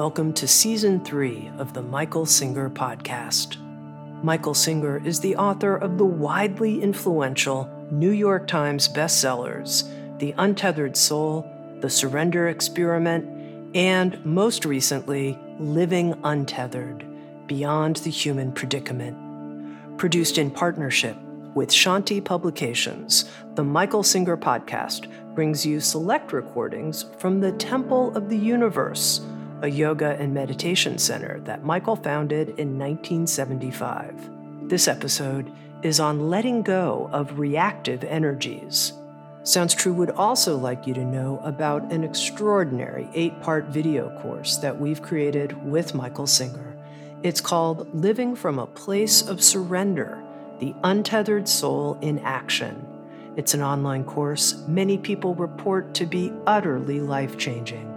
Welcome to Season 3 of the Michael Singer Podcast. Michael Singer is the author of the widely influential New York Times bestsellers, The Untethered Soul, The Surrender Experiment, and most recently, Living Untethered Beyond the Human Predicament. Produced in partnership with Shanti Publications, the Michael Singer Podcast brings you select recordings from the Temple of the Universe a yoga and meditation center that Michael founded in 1975. This episode is on letting go of reactive energies. Sounds True would also like you to know about an extraordinary eight part video course that we've created with Michael Singer. It's called Living from a Place of Surrender The Untethered Soul in Action. It's an online course many people report to be utterly life changing.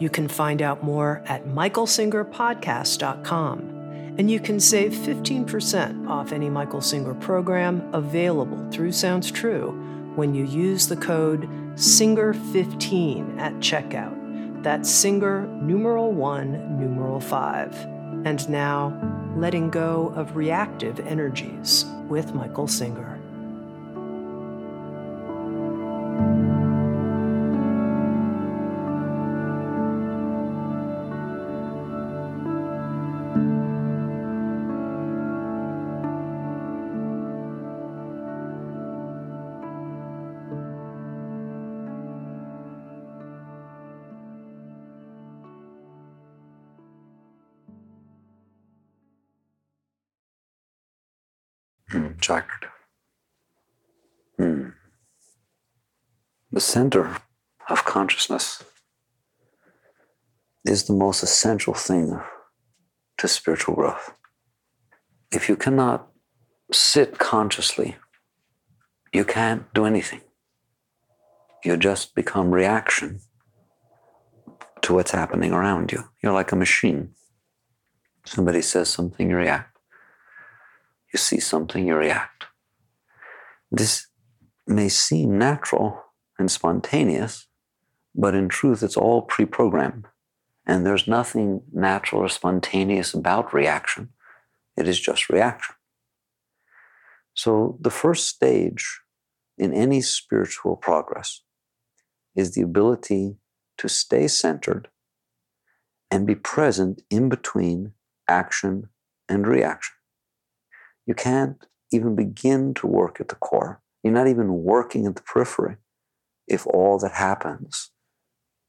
You can find out more at michaelsingerpodcast.com. And you can save 15% off any Michael Singer program available through Sounds True when you use the code SINGER15 at checkout. That's SINGER numeral 1 numeral 5. And now, letting go of reactive energies with Michael Singer. Center of consciousness is the most essential thing to spiritual growth. If you cannot sit consciously, you can't do anything. You just become reaction to what's happening around you. You're like a machine. Somebody says something, you react you see something, you react. This may seem natural and spontaneous, but in truth, it's all pre programmed. And there's nothing natural or spontaneous about reaction, it is just reaction. So, the first stage in any spiritual progress is the ability to stay centered and be present in between action and reaction. You can't even begin to work at the core. You're not even working at the periphery if all that happens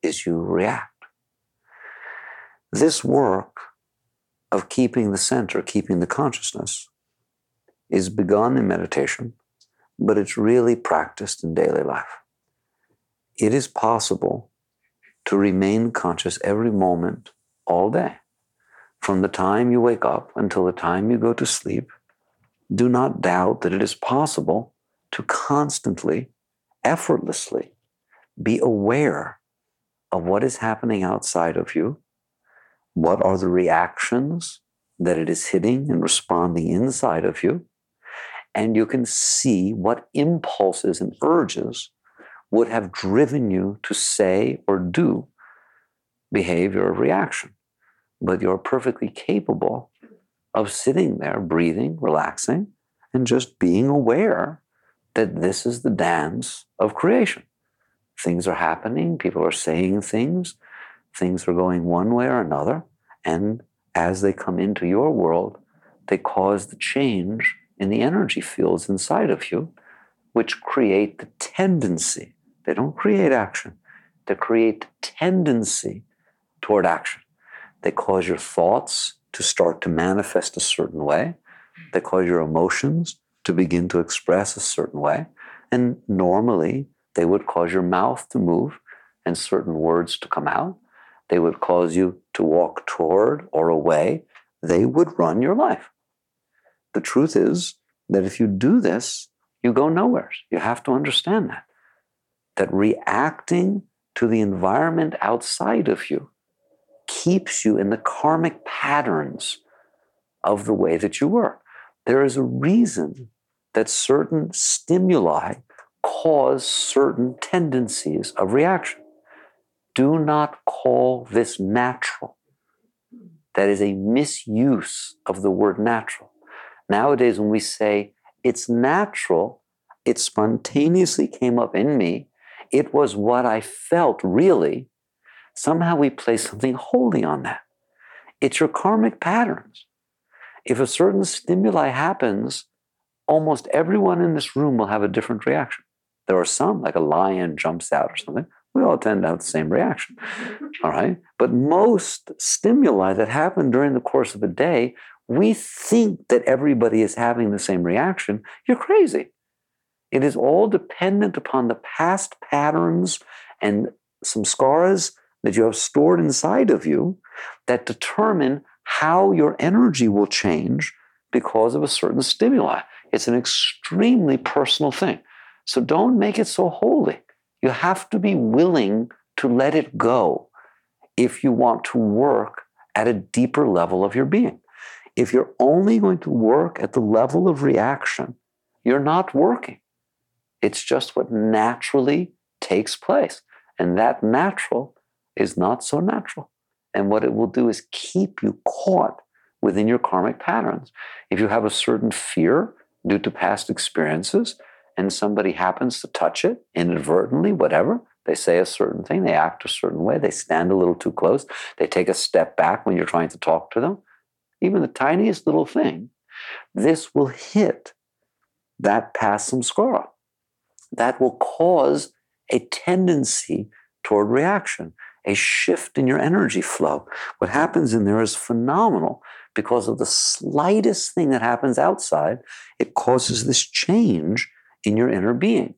is you react. This work of keeping the center, keeping the consciousness, is begun in meditation, but it's really practiced in daily life. It is possible to remain conscious every moment, all day, from the time you wake up until the time you go to sleep do not doubt that it is possible to constantly, effortlessly be aware of what is happening outside of you. What are the reactions that it is hitting and responding inside of you? And you can see what impulses and urges would have driven you to say or do behavior or reaction. But you're perfectly capable of sitting there, breathing, relaxing, and just being aware that this is the dance of creation. Things are happening, people are saying things, things are going one way or another, and as they come into your world, they cause the change in the energy fields inside of you, which create the tendency. They don't create action, they create the tendency toward action. They cause your thoughts to start to manifest a certain way. They cause your emotions to begin to express a certain way. And normally, they would cause your mouth to move and certain words to come out. They would cause you to walk toward or away. They would run your life. The truth is that if you do this, you go nowhere. You have to understand that. That reacting to the environment outside of you keeps you in the karmic patterns of the way that you work. There is a reason that certain stimuli cause certain tendencies of reaction. Do not call this natural. That is a misuse of the word natural. Nowadays, when we say it's natural, it spontaneously came up in me, it was what I felt really, somehow we place something holy on that. It's your karmic patterns. If a certain stimuli happens, almost everyone in this room will have a different reaction. There are some, like a lion jumps out or something, we all tend to have the same reaction. All right. But most stimuli that happen during the course of a day, we think that everybody is having the same reaction. You're crazy. It is all dependent upon the past patterns and some scars that you have stored inside of you that determine how your energy will change because of a certain stimuli. It's an extremely personal thing. So don't make it so holy. You have to be willing to let it go if you want to work at a deeper level of your being. If you're only going to work at the level of reaction, you're not working. It's just what naturally takes place. And that natural is not so natural. And what it will do is keep you caught within your karmic patterns. If you have a certain fear due to past experiences, and somebody happens to touch it inadvertently, whatever, they say a certain thing, they act a certain way, they stand a little too close, they take a step back when you're trying to talk to them, even the tiniest little thing, this will hit that past samskara. That will cause a tendency toward reaction, a shift in your energy flow. What happens in there is phenomenal because of the slightest thing that happens outside, it causes this change in your inner being.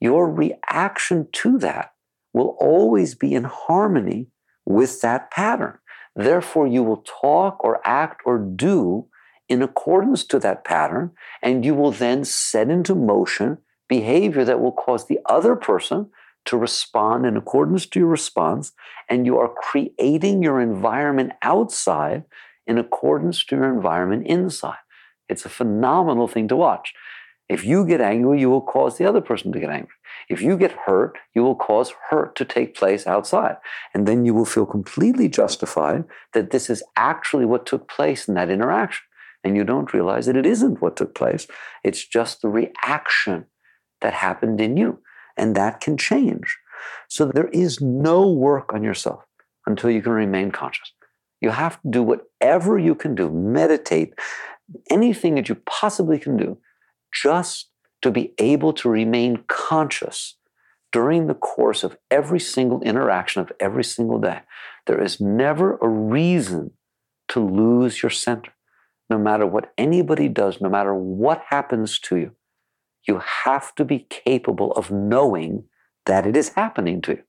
Your reaction to that will always be in harmony with that pattern. Therefore, you will talk or act or do in accordance to that pattern, and you will then set into motion behavior that will cause the other person to respond in accordance to your response, and you are creating your environment outside in accordance to your environment inside. It's a phenomenal thing to watch. If you get angry, you will cause the other person to get angry. If you get hurt, you will cause hurt to take place outside. And then you will feel completely justified that this is actually what took place in that interaction. And you don't realize that it isn't what took place. It's just the reaction that happened in you. And that can change. So there is no work on yourself until you can remain conscious. You have to do whatever you can do, meditate, anything that you possibly can do just to be able to remain conscious during the course of every single interaction of every single day. There is never a reason to lose your center. No matter what anybody does, no matter what happens to you, you have to be capable of knowing that it is happening to you.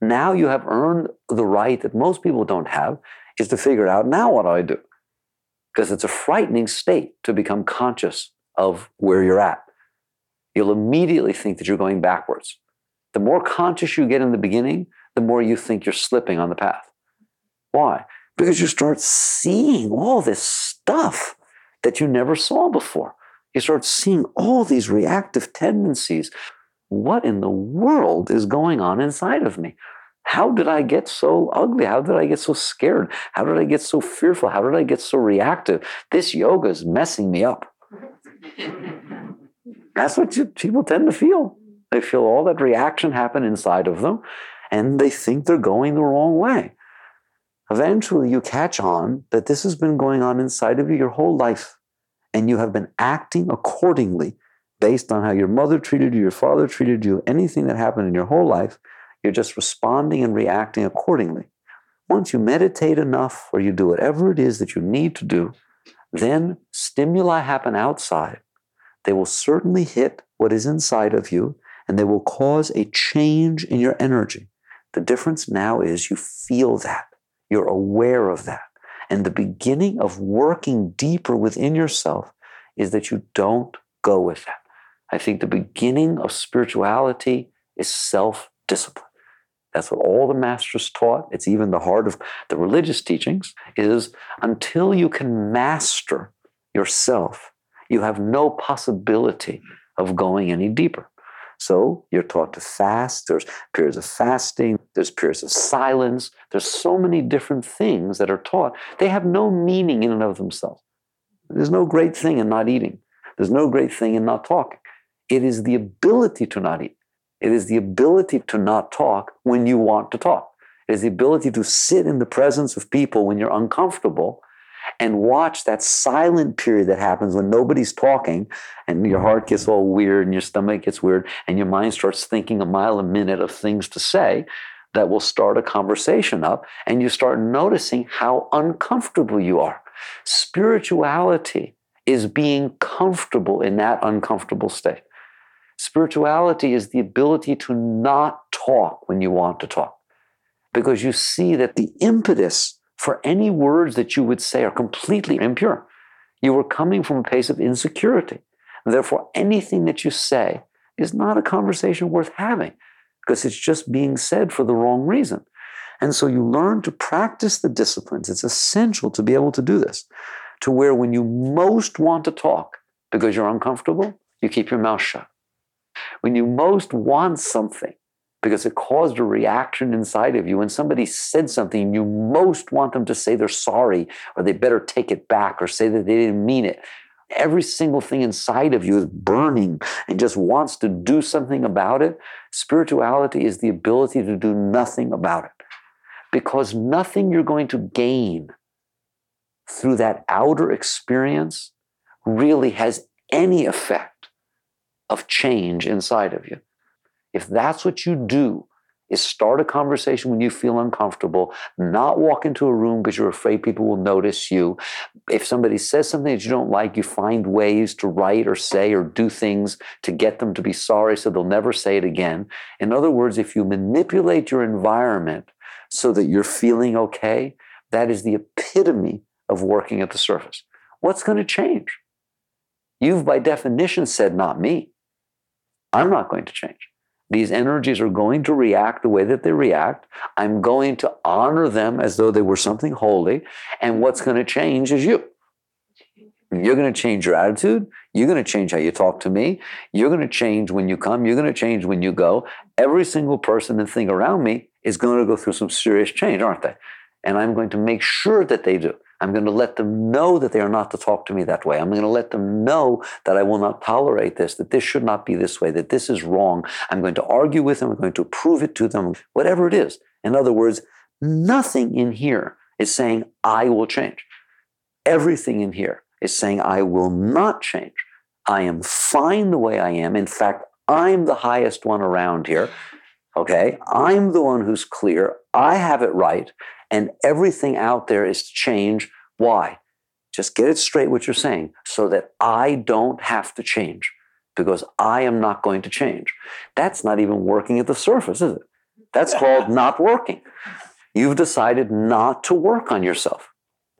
Now you have earned the right that most people don't have is to figure out now what do I do? Because it's a frightening state to become conscious of where you're at. You'll immediately think that you're going backwards. The more conscious you get in the beginning, the more you think you're slipping on the path. Why? Because you start seeing all this stuff that you never saw before. You start seeing all these reactive tendencies. What in the world is going on inside of me? How did I get so ugly? How did I get so scared? How did I get so fearful? How did I get so reactive? This yoga is messing me up. That's what you, people tend to feel. They feel all that reaction happen inside of them, and they think they're going the wrong way. Eventually, you catch on that this has been going on inside of you your whole life, and you have been acting accordingly based on how your mother treated you, your father treated you, anything that happened in your whole life. You're just responding and reacting accordingly. Once you meditate enough, or you do whatever it is that you need to do, then stimuli happen outside. They will certainly hit what is inside of you and they will cause a change in your energy. The difference now is you feel that, you're aware of that. And the beginning of working deeper within yourself is that you don't go with that. I think the beginning of spirituality is self discipline. That's what all the masters taught. It's even the heart of the religious teachings is until you can master yourself, you have no possibility of going any deeper. So you're taught to fast. There's periods of fasting. There's periods of silence. There's so many different things that are taught. They have no meaning in and of themselves. There's no great thing in not eating. There's no great thing in not talking. It is the ability to not eat. It is the ability to not talk when you want to talk. It is the ability to sit in the presence of people when you're uncomfortable and watch that silent period that happens when nobody's talking and your mm-hmm. heart gets all weird and your stomach gets weird and your mind starts thinking a mile a minute of things to say that will start a conversation up and you start noticing how uncomfortable you are. Spirituality is being comfortable in that uncomfortable state. Spirituality is the ability to not talk when you want to talk because you see that the impetus for any words that you would say are completely impure. You were coming from a place of insecurity. Therefore, anything that you say is not a conversation worth having because it's just being said for the wrong reason. And so you learn to practice the disciplines. It's essential to be able to do this, to where when you most want to talk because you're uncomfortable, you keep your mouth shut. When you most want something because it caused a reaction inside of you. When somebody said something, you most want them to say they're sorry or they better take it back or say that they didn't mean it. Every single thing inside of you is burning and just wants to do something about it. Spirituality is the ability to do nothing about it because nothing you're going to gain through that outer experience really has any effect of change inside of you. If that's what you do, is start a conversation when you feel uncomfortable, not walk into a room because you're afraid people will notice you. If somebody says something that you don't like, you find ways to write or say or do things to get them to be sorry so they'll never say it again. In other words, if you manipulate your environment so that you're feeling okay, that is the epitome of working at the surface. What's going to change? You've by definition said, not me. I'm not going to change. These energies are going to react the way that they react. I'm going to honor them as though they were something holy. And what's going to change is you. You're going to change your attitude. You're going to change how you talk to me. You're going to change when you come. You're going to change when you go. Every single person and thing around me is going to go through some serious change, aren't they? And I'm going to make sure that they do. I'm going to let them know that they are not to talk to me that way. I'm going to let them know that I will not tolerate this, that this should not be this way, that this is wrong. I'm going to argue with them. I'm going to prove it to them, whatever it is. In other words, nothing in here is saying, I will change. Everything in here is saying, I will not change. I am fine the way I am. In fact, I'm the highest one around here. Okay. I'm the one who's clear. I have it right and everything out there is to change. Why? Just get it straight what you're saying so that I don't have to change because I am not going to change. That's not even working at the surface, is it? That's called not working. You've decided not to work on yourself.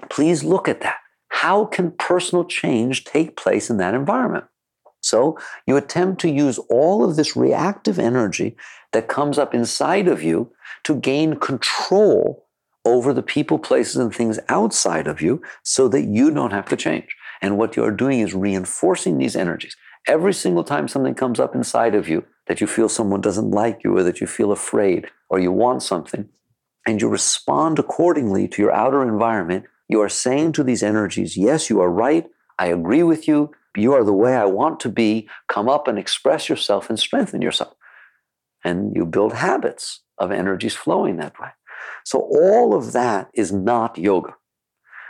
Please look at that. How can personal change take place in that environment? So you attempt to use all of this reactive energy that comes up inside of you to gain control over the people, places, and things outside of you so that you don't have to change. And what you're doing is reinforcing these energies. Every single time something comes up inside of you that you feel someone doesn't like you or that you feel afraid or you want something, and you respond accordingly to your outer environment, you are saying to these energies, Yes, you are right. I agree with you. You are the way I want to be. Come up and express yourself and strengthen yourself. And you build habits of energies flowing that way. So all of that is not yoga.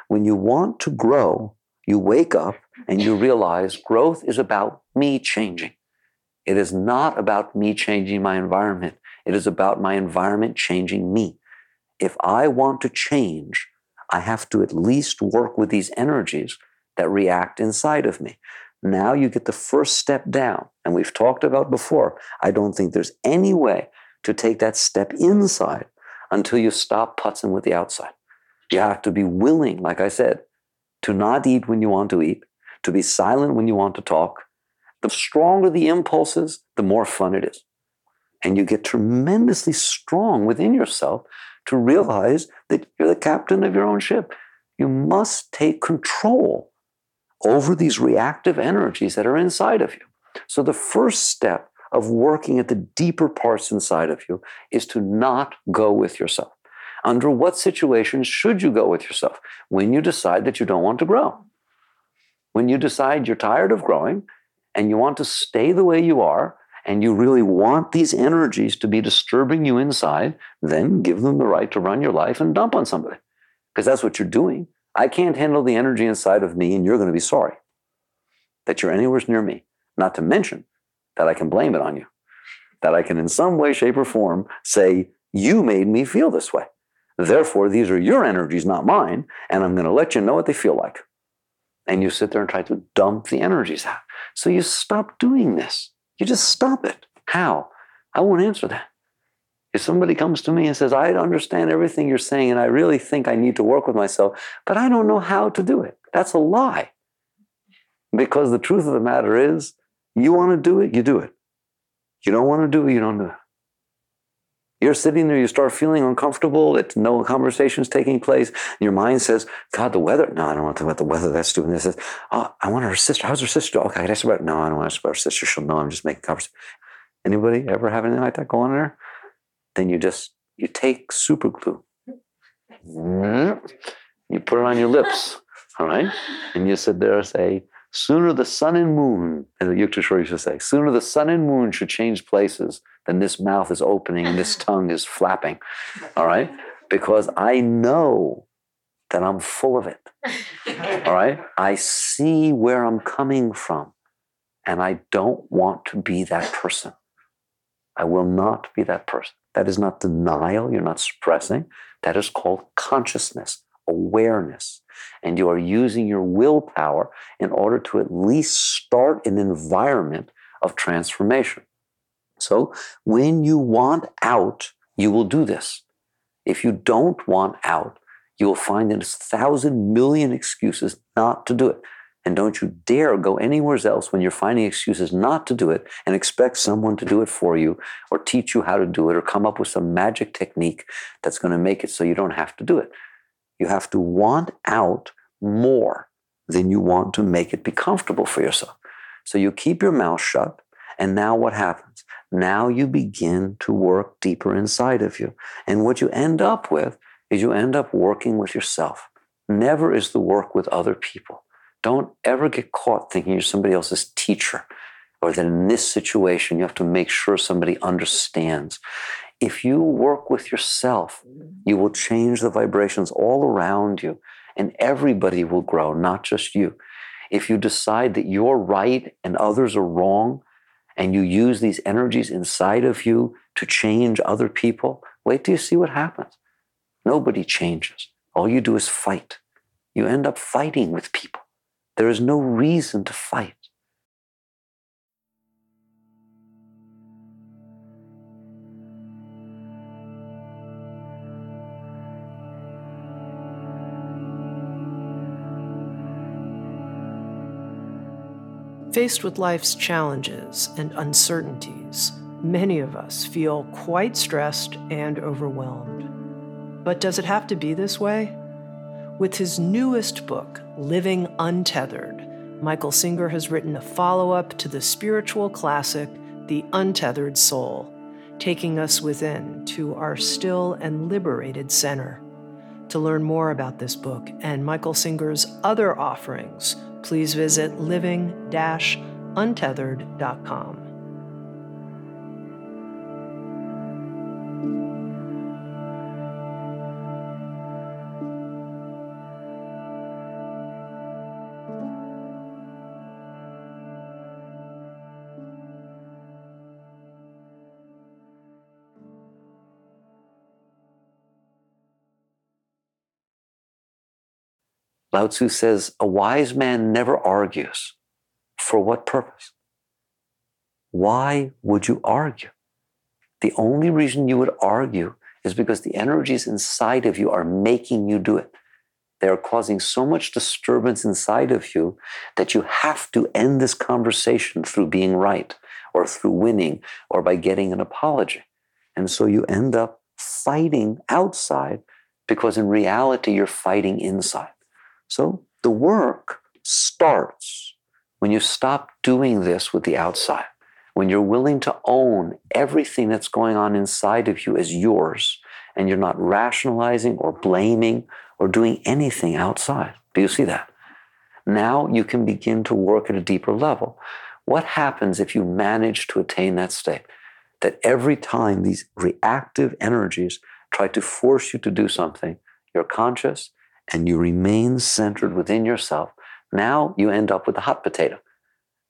When you want to grow, you wake up and you realize growth is about me changing. It is not about me changing my environment. It is about my environment changing me. If I want to change, I have to at least work with these energies that react inside of me. Now you get the first step down. And we've talked about before, I don't think there's any way to take that step inside until you stop putzing with the outside. You have to be willing, like I said, to not eat when you want to eat, to be silent when you want to talk. The stronger the impulses, the more fun it is. And you get tremendously strong within yourself to realize that you're the captain of your own ship. You must take control over these reactive energies that are inside of you. So, the first step of working at the deeper parts inside of you is to not go with yourself. Under what situations should you go with yourself? When you decide that you don't want to grow. When you decide you're tired of growing and you want to stay the way you are and you really want these energies to be disturbing you inside, then give them the right to run your life and dump on somebody. Because that's what you're doing. I can't handle the energy inside of me, and you're going to be sorry that you're anywhere near me. Not to mention that I can blame it on you, that I can, in some way, shape, or form, say, You made me feel this way. Therefore, these are your energies, not mine, and I'm going to let you know what they feel like. And you sit there and try to dump the energies out. So you stop doing this. You just stop it. How? I won't answer that. If somebody comes to me and says, I understand everything you're saying, and I really think I need to work with myself, but I don't know how to do it, that's a lie. Because the truth of the matter is, you want to do it, you do it. You don't want to do it, you don't do it. You're sitting there, you start feeling uncomfortable, it's no conversation's taking place. your mind says, God, the weather. No, I don't want to talk about the weather. That's stupid. This is, oh, I want her sister. How's her sister? Okay, I ask about No, I don't want to ask about her sister. She'll know I'm just making conversation. Anybody ever have anything like that going on there? then you just you take super glue you put it on your lips all right and you sit there and say sooner the sun and moon as the Yukteswar used to say sooner the sun and moon should change places than this mouth is opening and this tongue is flapping all right? Because i know that i'm full of it all right? I see where i'm coming from and i don't want to be that person. I will not be that person. That is not denial. You're not suppressing. That is called consciousness, awareness. And you are using your willpower in order to at least start an environment of transformation. So when you want out, you will do this. If you don't want out, you will find that it's a thousand million excuses not to do it. And don't you dare go anywhere else when you're finding excuses not to do it and expect someone to do it for you or teach you how to do it or come up with some magic technique that's going to make it so you don't have to do it. You have to want out more than you want to make it be comfortable for yourself. So you keep your mouth shut. And now what happens? Now you begin to work deeper inside of you. And what you end up with is you end up working with yourself. Never is the work with other people. Don't ever get caught thinking you're somebody else's teacher or that in this situation you have to make sure somebody understands. If you work with yourself, you will change the vibrations all around you and everybody will grow, not just you. If you decide that you're right and others are wrong, and you use these energies inside of you to change other people, wait till you see what happens. Nobody changes. All you do is fight. You end up fighting with people. There is no reason to fight. Faced with life's challenges and uncertainties, many of us feel quite stressed and overwhelmed. But does it have to be this way? With his newest book, Living Untethered, Michael Singer has written a follow up to the spiritual classic, The Untethered Soul, taking us within to our still and liberated center. To learn more about this book and Michael Singer's other offerings, please visit living Lao Tzu says, a wise man never argues. For what purpose? Why would you argue? The only reason you would argue is because the energies inside of you are making you do it. They are causing so much disturbance inside of you that you have to end this conversation through being right or through winning or by getting an apology. And so you end up fighting outside because in reality, you're fighting inside. So the work starts when you stop doing this with the outside, when you're willing to own everything that's going on inside of you as yours, and you're not rationalizing or blaming or doing anything outside. Do you see that? Now you can begin to work at a deeper level. What happens if you manage to attain that state? That every time these reactive energies try to force you to do something, you're conscious and you remain centered within yourself. Now you end up with a hot potato.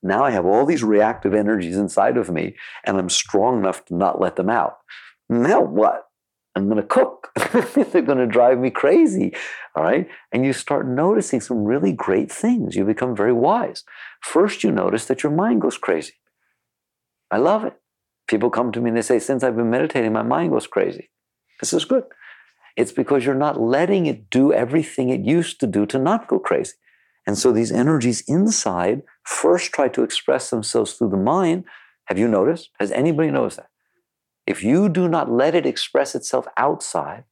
Now I have all these reactive energies inside of me and I'm strong enough to not let them out. Now what? I'm going to cook. They're going to drive me crazy. All right. And you start noticing some really great things. You become very wise. First, you notice that your mind goes crazy. I love it. People come to me and they say, Since I've been meditating, my mind goes crazy. This is good. It's because you're not letting it do everything it used to do to not go crazy. And so these energies inside first try to express themselves through the mind. Have you noticed? Has anybody noticed that? If you do not let it express itself outside,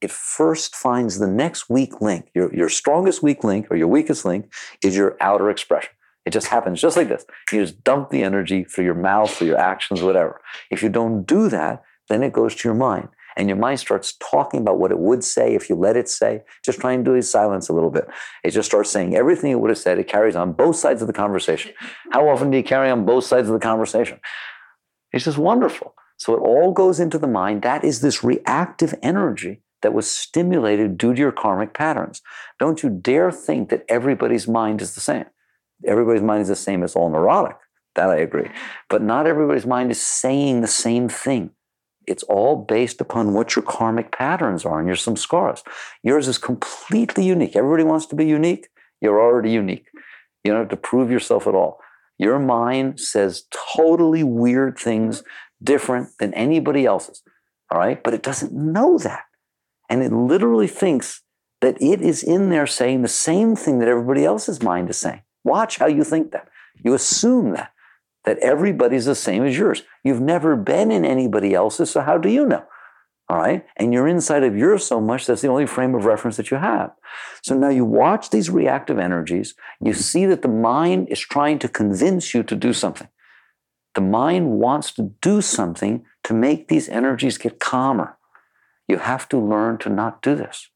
it first finds the next weak link. Your, your strongest weak link or your weakest link is your outer expression. It just happens just like this. You just dump the energy through your mouth, through your actions, whatever. If you don't do that, then it goes to your mind. And your mind starts talking about what it would say if you let it say. Just try and do silence a little bit. It just starts saying everything it would have said. It carries on both sides of the conversation. How often do you carry on both sides of the conversation? It's just wonderful. So it all goes into the mind. That is this reactive energy that was stimulated due to your karmic patterns. Don't you dare think that everybody's mind is the same. Everybody's mind is the same It's all neurotic. That I agree. But not everybody's mind is saying the same thing. It's all based upon what your karmic patterns are and your samskaras. Yours is completely unique. Everybody wants to be unique. You're already unique. You don't have to prove yourself at all. Your mind says totally weird things different than anybody else's. All right. But it doesn't know that. And it literally thinks that it is in there saying the same thing that everybody else's mind is saying. Watch how you think that. You assume that, that everybody's the same as yours. You've never been in anybody else's, so how do you know? All right. And you're inside of yours so much that's the only frame of reference that you have. So now you watch these reactive energies, you see that the mind is trying to convince you to do something. The mind wants to do something to make these energies get calmer. You have to learn to not do this.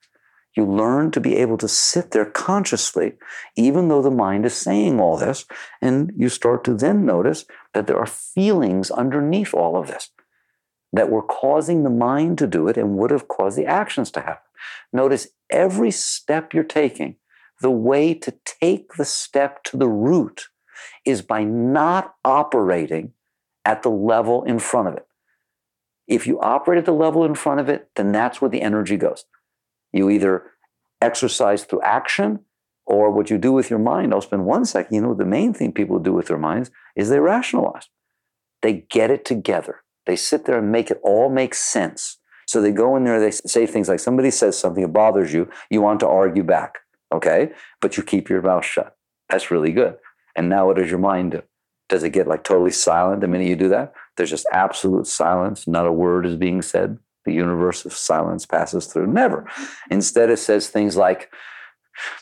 You learn to be able to sit there consciously, even though the mind is saying all this. And you start to then notice that there are feelings underneath all of this that were causing the mind to do it and would have caused the actions to happen. Notice every step you're taking, the way to take the step to the root is by not operating at the level in front of it. If you operate at the level in front of it, then that's where the energy goes. You either exercise through action or what you do with your mind. I'll spend one second. You know, the main thing people do with their minds is they rationalize. They get it together. They sit there and make it all make sense. So they go in there, they say things like somebody says something that bothers you, you want to argue back, okay? But you keep your mouth shut. That's really good. And now what does your mind do? Does it get like totally silent the minute you do that? There's just absolute silence. Not a word is being said. The universe of silence passes through. Never. Instead, it says things like,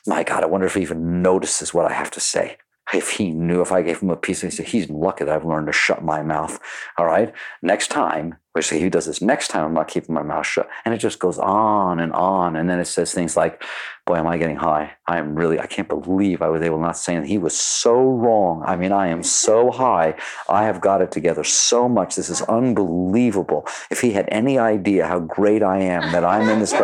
My God, I wonder if he even notices what I have to say if he knew, if I gave him a piece, he said, he's lucky that I've learned to shut my mouth. All right. Next time, say he does this next time, I'm not keeping my mouth shut. And it just goes on and on. And then it says things like, boy, am I getting high? I am really, I can't believe I was able not say that. He was so wrong. I mean, I am so high. I have got it together so much. This is unbelievable. If he had any idea how great I am, that I'm in this.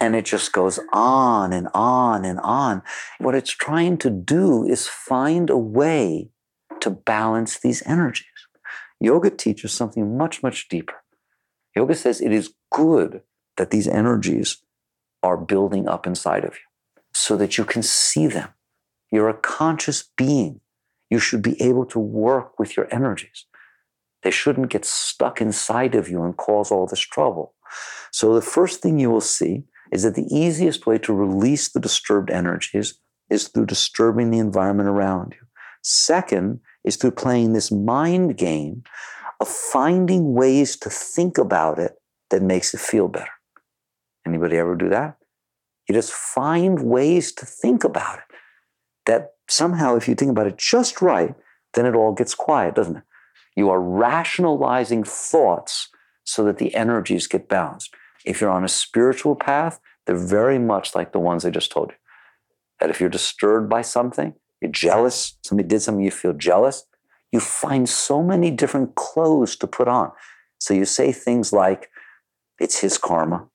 And it just goes on and on and on. What it's trying to do is find a way to balance these energies. Yoga teaches something much, much deeper. Yoga says it is good that these energies are building up inside of you so that you can see them. You're a conscious being. You should be able to work with your energies. They shouldn't get stuck inside of you and cause all this trouble. So, the first thing you will see is that the easiest way to release the disturbed energies is through disturbing the environment around you. Second is through playing this mind game of finding ways to think about it that makes it feel better. Anybody ever do that? You just find ways to think about it that somehow, if you think about it just right, then it all gets quiet, doesn't it? You are rationalizing thoughts so that the energies get balanced. If you're on a spiritual path, they're very much like the ones I just told you. That if you're disturbed by something, you're jealous, somebody did something, you feel jealous, you find so many different clothes to put on. So you say things like, it's his karma.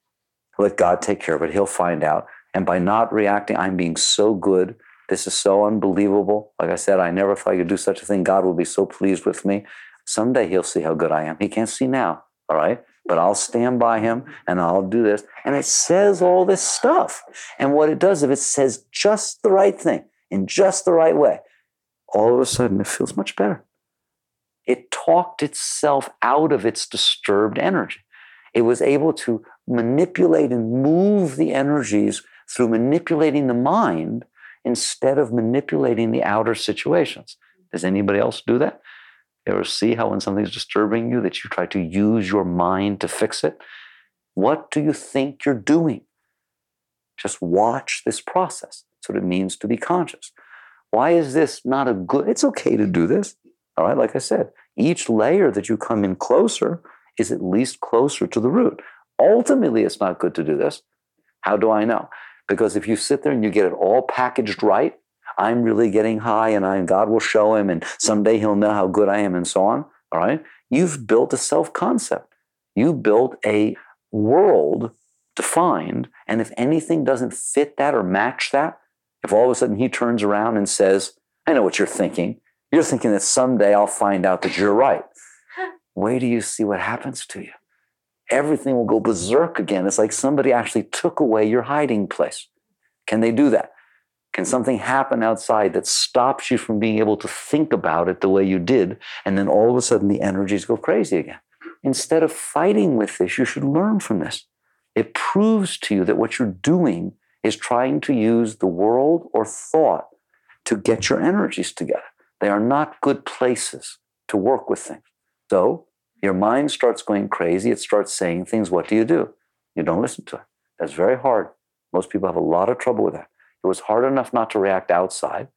Let God take care of it. He'll find out. And by not reacting, I'm being so good. This is so unbelievable. Like I said, I never thought I could do such a thing. God will be so pleased with me. Someday he'll see how good I am. He can't see now. All right. But I'll stand by him and I'll do this. And it says all this stuff. And what it does, if it says just the right thing in just the right way, all of a sudden it feels much better. It talked itself out of its disturbed energy. It was able to manipulate and move the energies through manipulating the mind instead of manipulating the outer situations. Does anybody else do that? You ever see how when something's disturbing you that you try to use your mind to fix it? What do you think you're doing? Just watch this process. That's what it means to be conscious. Why is this not a good? It's okay to do this. All right, like I said, each layer that you come in closer is at least closer to the root. Ultimately, it's not good to do this. How do I know? Because if you sit there and you get it all packaged right, I'm really getting high and I and God will show him and someday he'll know how good I am and so on. All right. You've built a self-concept. You built a world defined. And if anything doesn't fit that or match that, if all of a sudden he turns around and says, I know what you're thinking. You're thinking that someday I'll find out that you're right. Wait till you see what happens to you. Everything will go berserk again. It's like somebody actually took away your hiding place. Can they do that? Can something happen outside that stops you from being able to think about it the way you did? And then all of a sudden the energies go crazy again. Instead of fighting with this, you should learn from this. It proves to you that what you're doing is trying to use the world or thought to get your energies together. They are not good places to work with things. So your mind starts going crazy. It starts saying things. What do you do? You don't listen to it. That's very hard. Most people have a lot of trouble with that. It was hard enough not to react outside.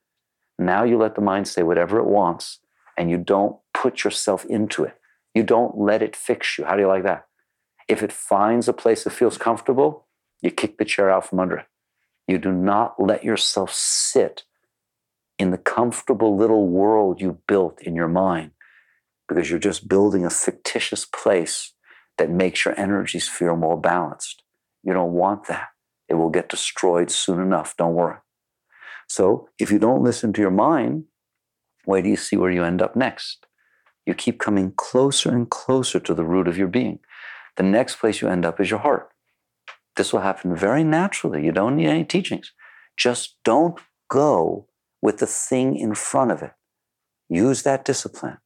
Now you let the mind say whatever it wants and you don't put yourself into it. You don't let it fix you. How do you like that? If it finds a place that feels comfortable, you kick the chair out from under it. You do not let yourself sit in the comfortable little world you built in your mind because you're just building a fictitious place that makes your energies feel more balanced. You don't want that. It will get destroyed soon enough. Don't worry. So if you don't listen to your mind, wait do you see where you end up next? You keep coming closer and closer to the root of your being. The next place you end up is your heart. This will happen very naturally. You don't need any teachings. Just don't go with the thing in front of it. Use that discipline,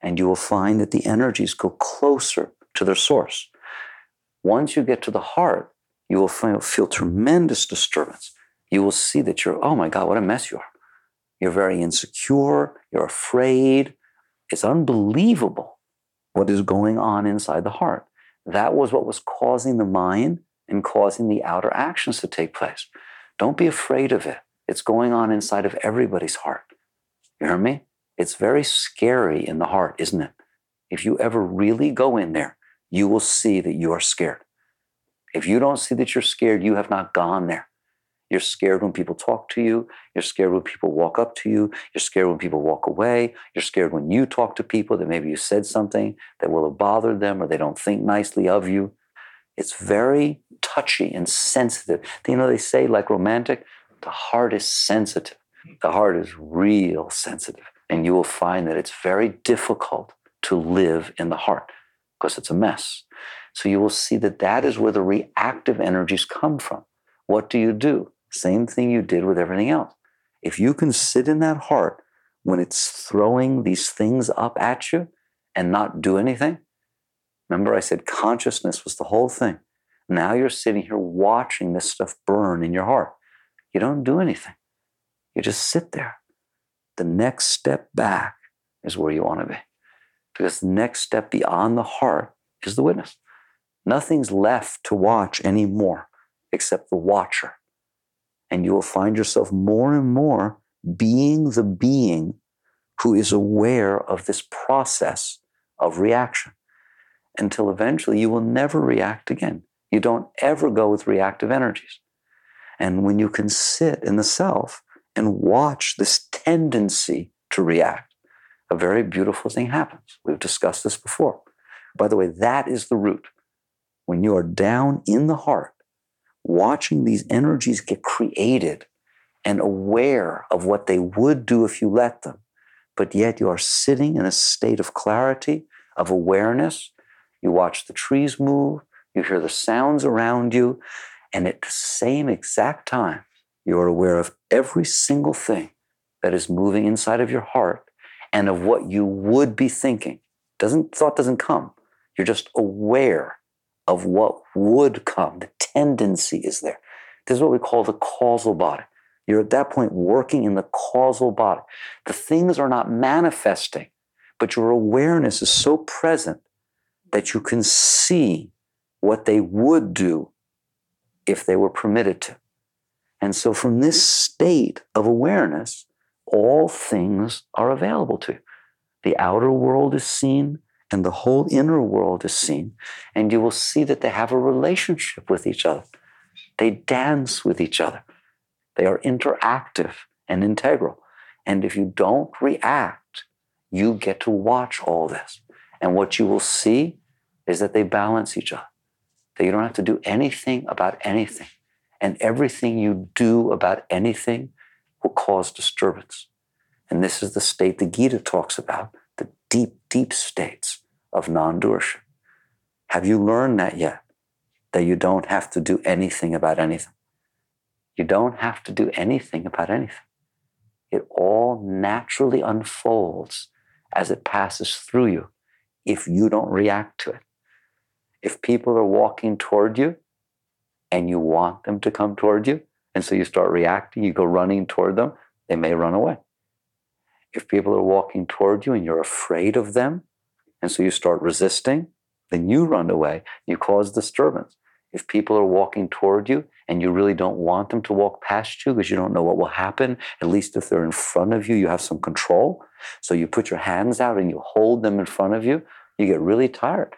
and you will find that the energies go closer to their source. Once you get to the heart, you will feel, feel tremendous disturbance. You will see that you're, oh my God, what a mess you are. You're very insecure, you're afraid. It's unbelievable what is going on inside the heart. That was what was causing the mind and causing the outer actions to take place. Don't be afraid of it. It's going on inside of everybody's heart. You hear me? It's very scary in the heart, isn't it? If you ever really go in there, you will see that you are scared. If you don't see that you're scared, you have not gone there. You're scared when people talk to you. You're scared when people walk up to you. You're scared when people walk away. You're scared when you talk to people that maybe you said something that will have bothered them or they don't think nicely of you. It's very touchy and sensitive. You know, they say, like romantic, the heart is sensitive. The heart is real sensitive. And you will find that it's very difficult to live in the heart because it's a mess. So you will see that that is where the reactive energies come from. What do you do? Same thing you did with everything else. If you can sit in that heart when it's throwing these things up at you and not do anything, remember I said consciousness was the whole thing. Now you're sitting here watching this stuff burn in your heart. You don't do anything. You just sit there. The next step back is where you want to be. Because the next step beyond the heart is the witness. Nothing's left to watch anymore except the watcher. And you will find yourself more and more being the being who is aware of this process of reaction until eventually you will never react again. You don't ever go with reactive energies. And when you can sit in the self and watch this tendency to react, a very beautiful thing happens. We've discussed this before. By the way, that is the root. When you are down in the heart, watching these energies get created and aware of what they would do if you let them, but yet you are sitting in a state of clarity, of awareness. You watch the trees move, you hear the sounds around you, and at the same exact time, you are aware of every single thing that is moving inside of your heart and of what you would be thinking. Doesn't thought doesn't come. You're just aware of what would come. The tendency is there. This is what we call the causal body. You're at that point working in the causal body. The things are not manifesting, but your awareness is so present that you can see what they would do if they were permitted to. And so, from this state of awareness, all things are available to you. The outer world is seen, and the whole inner world is seen. And you will see that they have a relationship with each other. They dance with each other. They are interactive and integral. And if you don't react, you get to watch all this. And what you will see is that they balance each other, that you don't have to do anything about anything. And everything you do about anything will cause disturbance. And this is the state the Gita talks about the deep, deep states of non doership. Have you learned that yet? That you don't have to do anything about anything. You don't have to do anything about anything. It all naturally unfolds as it passes through you if you don't react to it. If people are walking toward you and you want them to come toward you, and so you start reacting, you go running toward them, they may run away. If people are walking toward you and you're afraid of them, and so you start resisting, then you run away, you cause disturbance. If people are walking toward you and you really don't want them to walk past you because you don't know what will happen, at least if they're in front of you, you have some control. So you put your hands out and you hold them in front of you, you get really tired.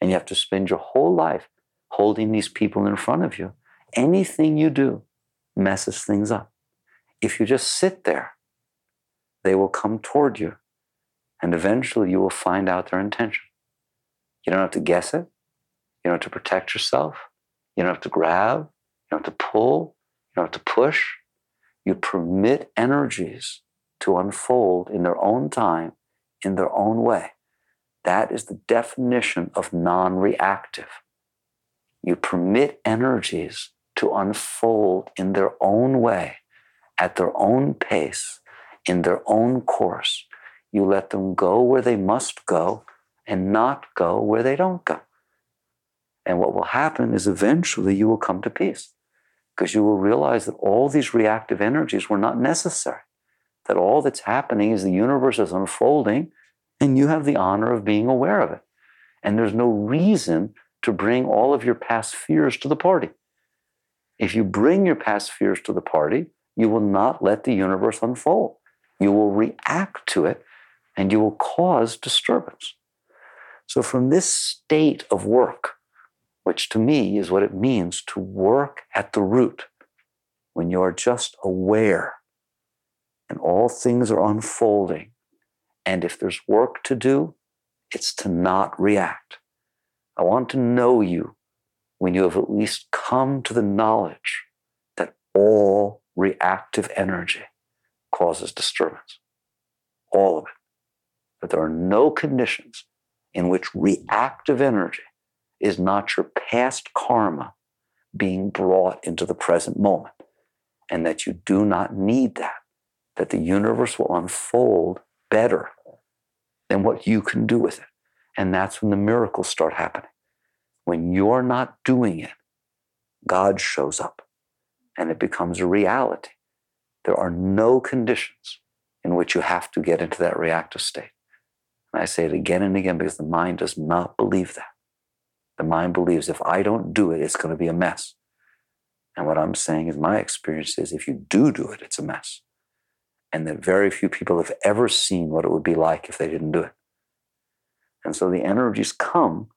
And you have to spend your whole life holding these people in front of you. Anything you do messes things up. If you just sit there, they will come toward you and eventually you will find out their intention. You don't have to guess it. You don't have to protect yourself. You don't have to grab. You don't have to pull. You don't have to push. You permit energies to unfold in their own time, in their own way. That is the definition of non reactive. You permit energies to unfold in their own way, at their own pace, in their own course, you let them go where they must go and not go where they don't go. And what will happen is eventually you will come to peace because you will realize that all these reactive energies were not necessary. That all that's happening is the universe is unfolding and you have the honor of being aware of it. And there's no reason to bring all of your past fears to the party. If you bring your past fears to the party, you will not let the universe unfold. You will react to it and you will cause disturbance. So, from this state of work, which to me is what it means to work at the root, when you are just aware and all things are unfolding, and if there's work to do, it's to not react. I want to know you when you have at least come to the knowledge that all reactive energy causes disturbance. All of it but there are no conditions in which reactive energy is not your past karma being brought into the present moment, and that you do not need that, that the universe will unfold better than what you can do with it. And that's when the miracles start happening. When you're not doing it, God shows up and it becomes a reality. There are no conditions in which you have to get into that reactive state. And I say it again and again because the mind does not believe that. The mind believes if I don't do it, it's going to be a mess. And what I'm saying is my experience is if you do do it, it's a mess. and that very few people have ever seen what it would be like if they didn't do it. And so the energies come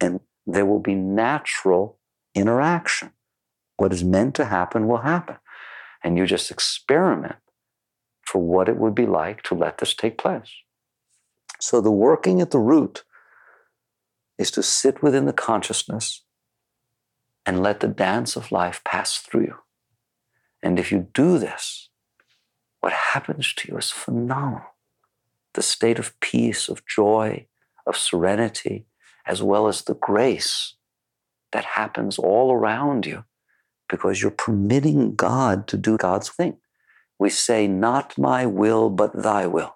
and there will be natural interaction. What is meant to happen will happen. And you just experiment for what it would be like to let this take place. So the working at the root is to sit within the consciousness and let the dance of life pass through you. And if you do this, what happens to you is phenomenal. The state of peace, of joy, of serenity, as well as the grace that happens all around you because you're permitting God to do God's thing. We say, Not my will, but thy will.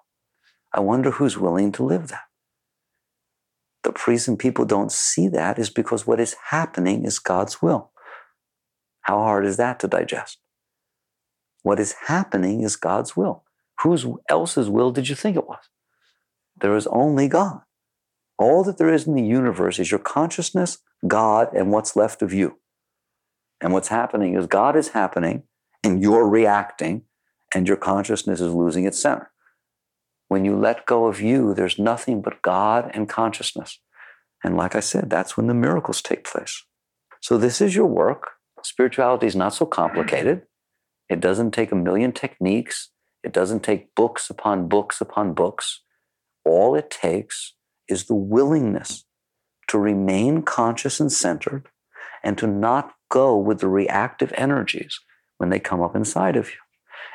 I wonder who's willing to live that. The reason people don't see that is because what is happening is God's will. How hard is that to digest? What is happening is God's will. Whose else's will did you think it was? There is only God. All that there is in the universe is your consciousness, God, and what's left of you. And what's happening is God is happening and you're reacting, and your consciousness is losing its center. When you let go of you, there's nothing but God and consciousness. And like I said, that's when the miracles take place. So this is your work. Spirituality is not so complicated. It doesn't take a million techniques. It doesn't take books upon books upon books. All it takes is the willingness to remain conscious and centered and to not go with the reactive energies when they come up inside of you.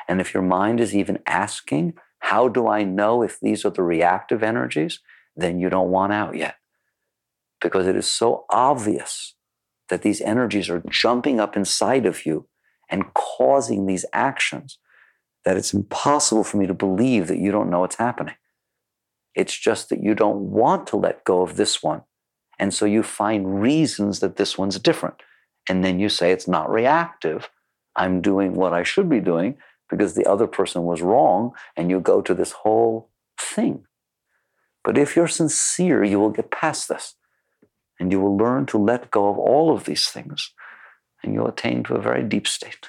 And if your mind is even asking, how do I know if these are the reactive energies? Then you don't want out yet. Because it is so obvious that these energies are jumping up inside of you and causing these actions that it's impossible for me to believe that you don't know what's happening. It's just that you don't want to let go of this one. And so you find reasons that this one's different. And then you say it's not reactive. I'm doing what I should be doing because the other person was wrong, and you go to this whole thing. But if you're sincere, you will get past this and you will learn to let go of all of these things and you'll attain to a very deep state.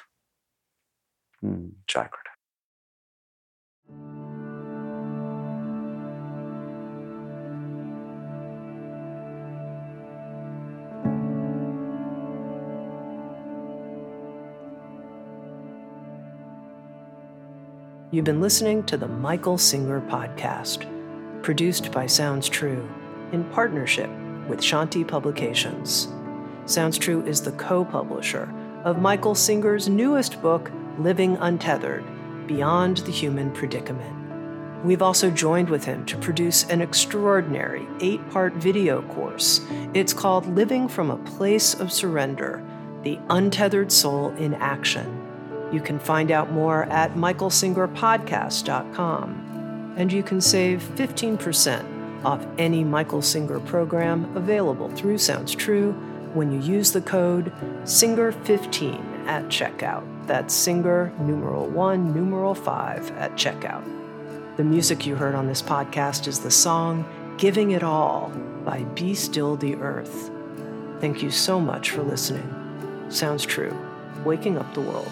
Mm, You've been listening to the Michael Singer Podcast, produced by Sounds True in partnership with Shanti Publications. Sounds True is the co publisher of Michael Singer's newest book, Living Untethered Beyond the Human Predicament. We've also joined with him to produce an extraordinary eight part video course. It's called Living from a Place of Surrender The Untethered Soul in Action you can find out more at michaelsingerpodcast.com. And you can save 15% off any Michael Singer program available through Sounds True when you use the code SINGER15 at checkout. That's SINGER numeral 1 numeral 5 at checkout. The music you heard on this podcast is the song Giving It All by Be Still the Earth. Thank you so much for listening. Sounds True, waking up the world.